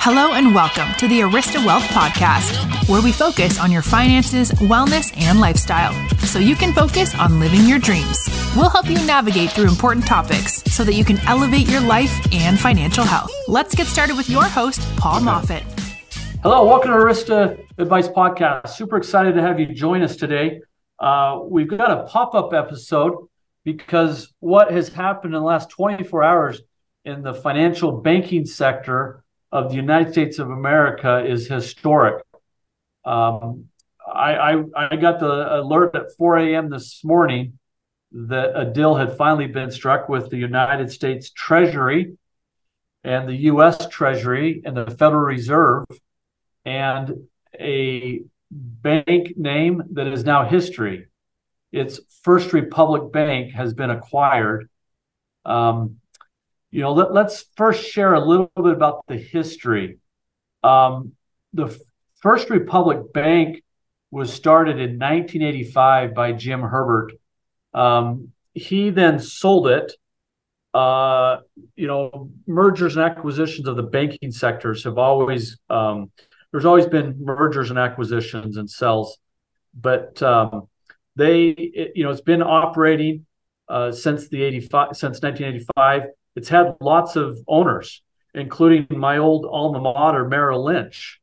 Hello and welcome to the Arista Wealth Podcast, where we focus on your finances, wellness, and lifestyle so you can focus on living your dreams. We'll help you navigate through important topics so that you can elevate your life and financial health. Let's get started with your host, Paul Moffat. Hello, welcome to Arista Advice Podcast. Super excited to have you join us today. Uh, we've got a pop up episode because what has happened in the last 24 hours in the financial banking sector of the United States of America is historic. Um, I, I, I got the alert at 4 a.m. this morning that a deal had finally been struck with the United States Treasury and the U.S. Treasury and the Federal Reserve and a bank name that is now history. It's First Republic Bank has been acquired. Um, you know, let, us first share a little bit about the history. Um, the First Republic Bank was started in 1985 by Jim Herbert. Um, he then sold it. Uh, you know, mergers and acquisitions of the banking sectors have always um, there's always been mergers and acquisitions and sells, but um, they it, you know it's been operating uh, since the 85 since 1985 it's had lots of owners, including my old alma mater, Merrill Lynch.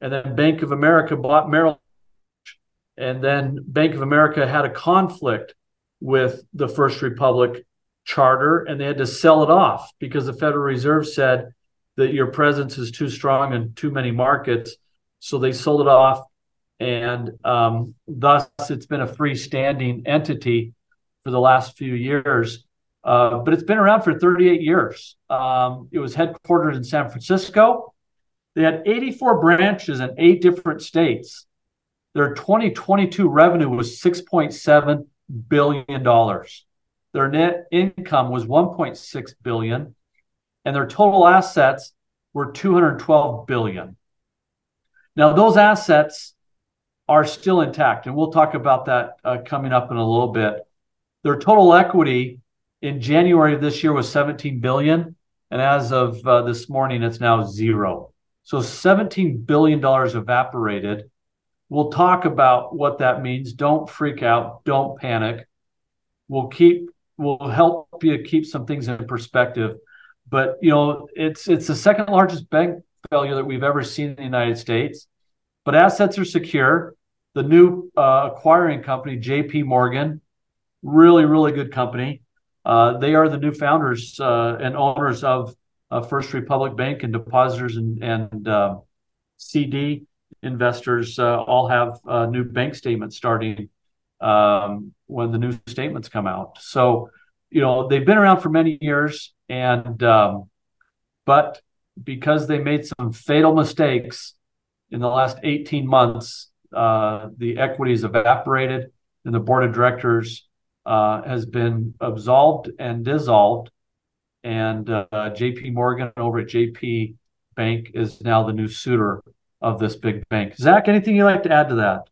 And then Bank of America bought Merrill Lynch. And then Bank of America had a conflict with the First Republic charter and they had to sell it off because the Federal Reserve said that your presence is too strong in too many markets. So they sold it off. And um, thus, it's been a freestanding entity for the last few years. Uh, but it's been around for 38 years. Um, it was headquartered in San Francisco. They had 84 branches in eight different states. Their 2022 revenue was $6.7 billion. Their net income was 1.6 billion, and their total assets were 212 billion. Now, those assets are still intact, and we'll talk about that uh, coming up in a little bit. Their total equity in January of this year was 17 billion, and as of uh, this morning, it's now zero. So 17 billion dollars evaporated. We'll talk about what that means. Don't freak out. Don't panic. We'll keep. We'll help you keep some things in perspective. But you know, it's it's the second largest bank failure that we've ever seen in the United States. But assets are secure. The new uh, acquiring company, J.P. Morgan, really really good company they are the new founders uh, and owners of First Republic Bank, and depositors and, and uh, CD investors uh, all have uh, new bank statements starting um, when the new statements come out. So, you know, they've been around for many years, and um, but because they made some fatal mistakes in the last 18 months, the equities evaporated, and the board of directors uh, has been absolved and dissolved. And uh, JP Morgan over at JP Bank is now the new suitor of this big bank. Zach, anything you'd like to add to that?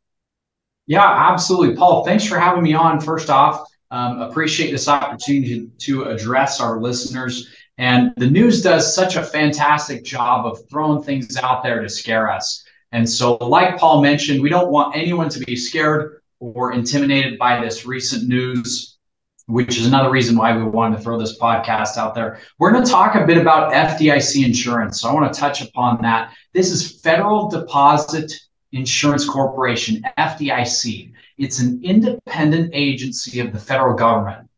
Yeah, absolutely. Paul, thanks for having me on. First off, um, appreciate this opportunity to address our listeners. And the news does such a fantastic job of throwing things out there to scare us. And so, like Paul mentioned, we don't want anyone to be scared or intimidated by this recent news, which is another reason why we wanted to throw this podcast out there. We're going to talk a bit about FDIC insurance. So I want to touch upon that. This is Federal Deposit Insurance Corporation, FDIC. It's an independent agency of the federal government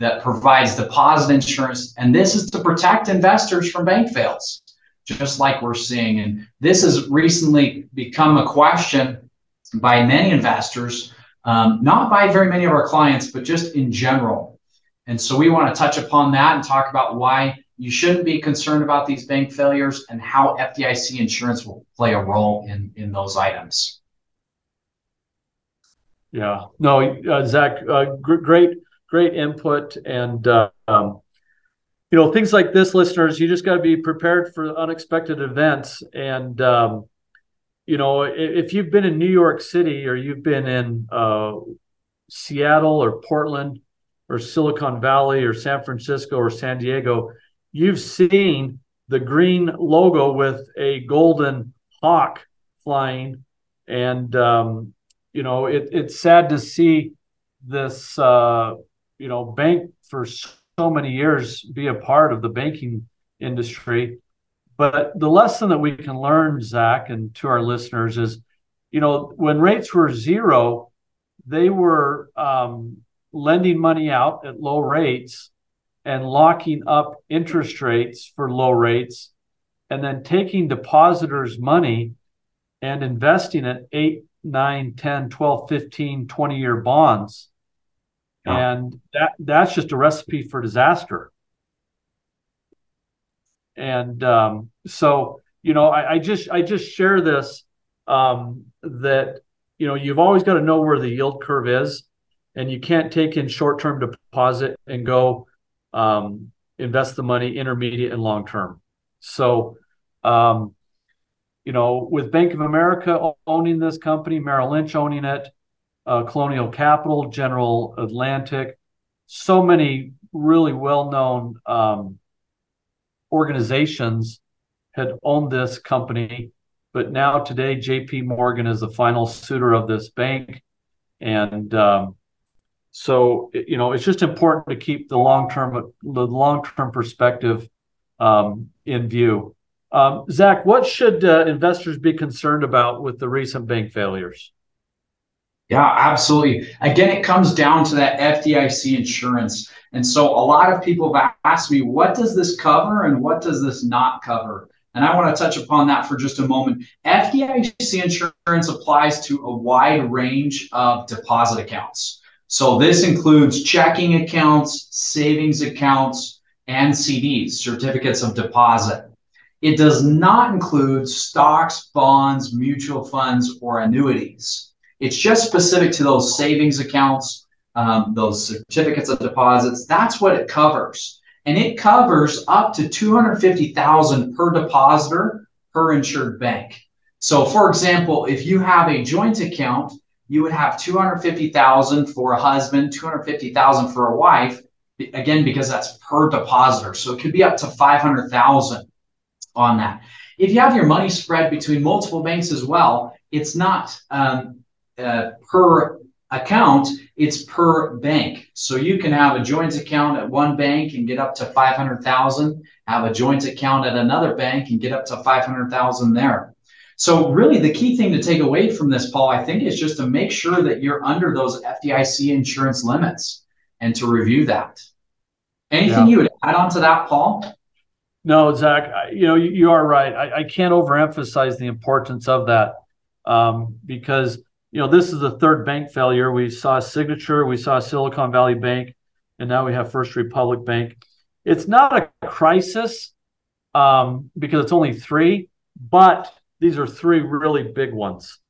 that provides deposit insurance. And this is to protect investors from bank fails, just like we're seeing. And this has recently become a question by many investors um, not by very many of our clients, but just in general. And so we want to touch upon that and talk about why you shouldn't be concerned about these bank failures and how FDIC insurance will play a role in, in those items. Yeah, no, uh, Zach, uh, gr- great, great input. And, uh, um, you know, things like this, listeners, you just got to be prepared for unexpected events. And, um, you know, if you've been in New York City or you've been in uh, Seattle or Portland or Silicon Valley or San Francisco or San Diego, you've seen the green logo with a golden hawk flying, and um, you know it, it's sad to see this uh, you know bank for so many years be a part of the banking industry. But the lesson that we can learn, Zach, and to our listeners is, you know, when rates were zero, they were um, lending money out at low rates and locking up interest rates for low rates and then taking depositors' money and investing it 8, 9, 10, 12, 15, 20 year bonds. And that that's just a recipe for disaster. And um, so, you know, I, I, just I just share this um, that you know you've always got to know where the yield curve is, and you can't take in short term deposit and go um, invest the money intermediate and long term. So, um, you know, with Bank of America owning this company, Merrill Lynch owning it, uh, Colonial Capital, General Atlantic, so many really well known um, organizations had owned this company. But now today, JP Morgan is the final suitor of this bank. And um, so you know it's just important to keep the long term the long term perspective um, in view. Um, Zach, what should uh, investors be concerned about with the recent bank failures? Yeah, absolutely. Again, it comes down to that FDIC insurance. And so a lot of people have asked me, what does this cover and what does this not cover? And I want to touch upon that for just a moment. FDIC insurance applies to a wide range of deposit accounts. So this includes checking accounts, savings accounts, and CDs, certificates of deposit. It does not include stocks, bonds, mutual funds, or annuities. It's just specific to those savings accounts, um, those certificates of deposits. That's what it covers. And it covers up to 250,000 per depositor per insured bank. So for example, if you have a joint account you would have 250,000 for a husband, 250,000 for a wife, again, because that's per depositor. So it could be up to 500,000 on that. If you have your money spread between multiple banks as well, it's not um, uh, per account, it's per bank. So you can have a joint account at one bank and get up to 500,000, have a joint account at another bank and get up to 500,000 there. So really the key thing to take away from this, Paul, I think is just to make sure that you're under those FDIC insurance limits and to review that. Anything yeah. you would add on to that, Paul? No, Zach, you know, you, you are right. I, I, can't overemphasize the importance of that um, because, you know, this is the third bank failure. We saw Signature, we saw Silicon Valley Bank, and now we have First Republic Bank. It's not a crisis um, because it's only three, but these are three really big ones.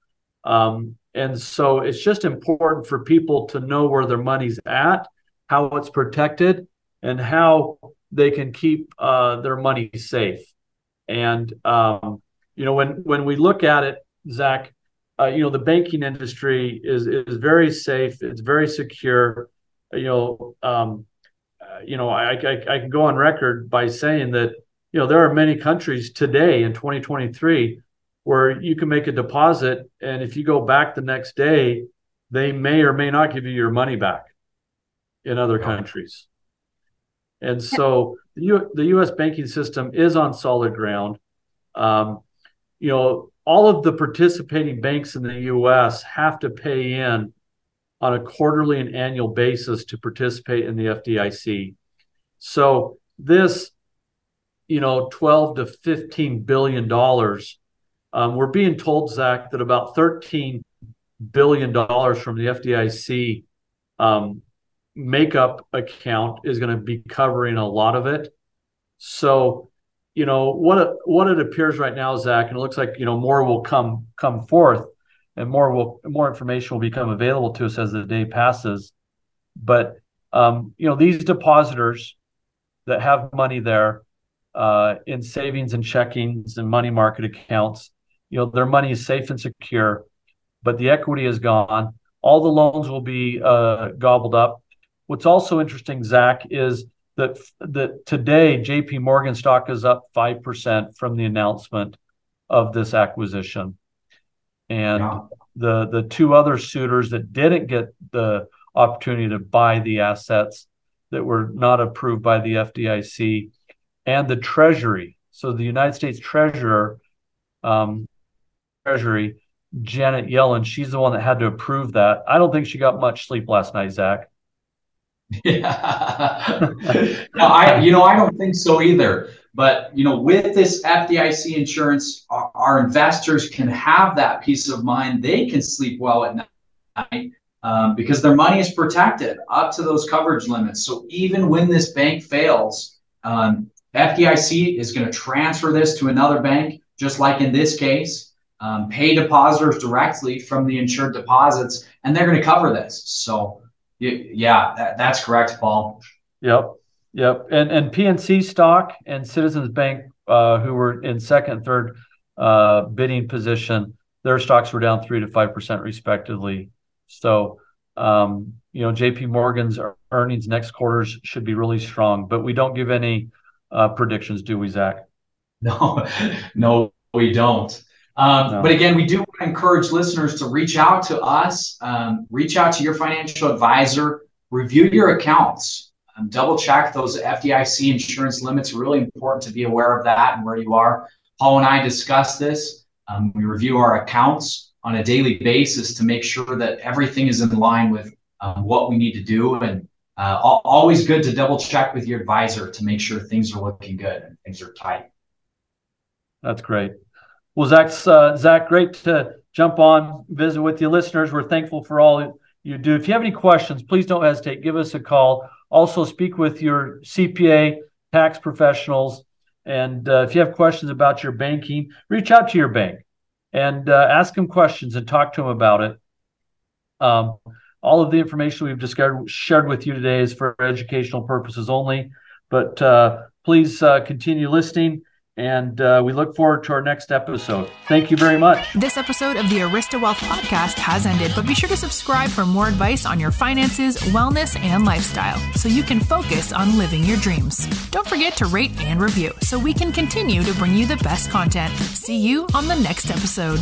Um, and so it's just important for people to know where their money's at, how it's protected, and how they can keep uh, their money safe. And um, you know, when when we look at it, Zach, uh, you know, the banking industry is is very safe. It's very secure. You know, um, uh, you know, I, I I can go on record by saying that you know there are many countries today in 2023 where you can make a deposit and if you go back the next day they may or may not give you your money back in other countries and so the, U- the us banking system is on solid ground um, you know all of the participating banks in the us have to pay in on a quarterly and annual basis to participate in the fdic so this you know 12 to 15 billion dollars um, we're being told, Zach, that about $13 billion from the FDIC um, makeup account is going to be covering a lot of it. So, you know, what it, what it appears right now, Zach, and it looks like, you know, more will come come forth and more will more information will become available to us as the day passes. But um, you know, these depositors that have money there uh, in savings and checkings and money market accounts, you know their money is safe and secure, but the equity is gone. All the loans will be uh, gobbled up. What's also interesting, Zach, is that that today JP Morgan stock is up 5% from the announcement of this acquisition. And yeah. the the two other suitors that didn't get the opportunity to buy the assets that were not approved by the FDIC and the Treasury. So the United States Treasurer, um, Treasury, Janet Yellen, she's the one that had to approve that. I don't think she got much sleep last night, Zach. Yeah. no, I you know I don't think so either. But you know, with this FDIC insurance, our, our investors can have that peace of mind. They can sleep well at night um, because their money is protected up to those coverage limits. So even when this bank fails, um, FDIC is going to transfer this to another bank, just like in this case. Um, pay depositors directly from the insured deposits, and they're going to cover this. So yeah, that, that's correct, Paul. Yep, yep. And and PNC stock and Citizens Bank, uh, who were in second, third uh, bidding position, their stocks were down three to five percent respectively. So, um, you know, J.P. Morgan's earnings next quarters should be really strong, but we don't give any uh, predictions, do we, Zach? No, no, we don't. Um, no. But again, we do want to encourage listeners to reach out to us, um, reach out to your financial advisor, review your accounts, um, double check those FDIC insurance limits. Really important to be aware of that and where you are. Paul and I discuss this. Um, we review our accounts on a daily basis to make sure that everything is in line with um, what we need to do. And uh, always good to double check with your advisor to make sure things are looking good and things are tight. That's great. Well, Zach's, uh, Zach, great to jump on, visit with you listeners. We're thankful for all you do. If you have any questions, please don't hesitate. Give us a call. Also, speak with your CPA, tax professionals. And uh, if you have questions about your banking, reach out to your bank and uh, ask them questions and talk to them about it. Um, all of the information we've discovered, shared with you today is for educational purposes only. But uh, please uh, continue listening and uh, we look forward to our next episode. Thank you very much. This episode of the Arista Wealth podcast has ended, but be sure to subscribe for more advice on your finances, wellness, and lifestyle so you can focus on living your dreams. Don't forget to rate and review so we can continue to bring you the best content. See you on the next episode.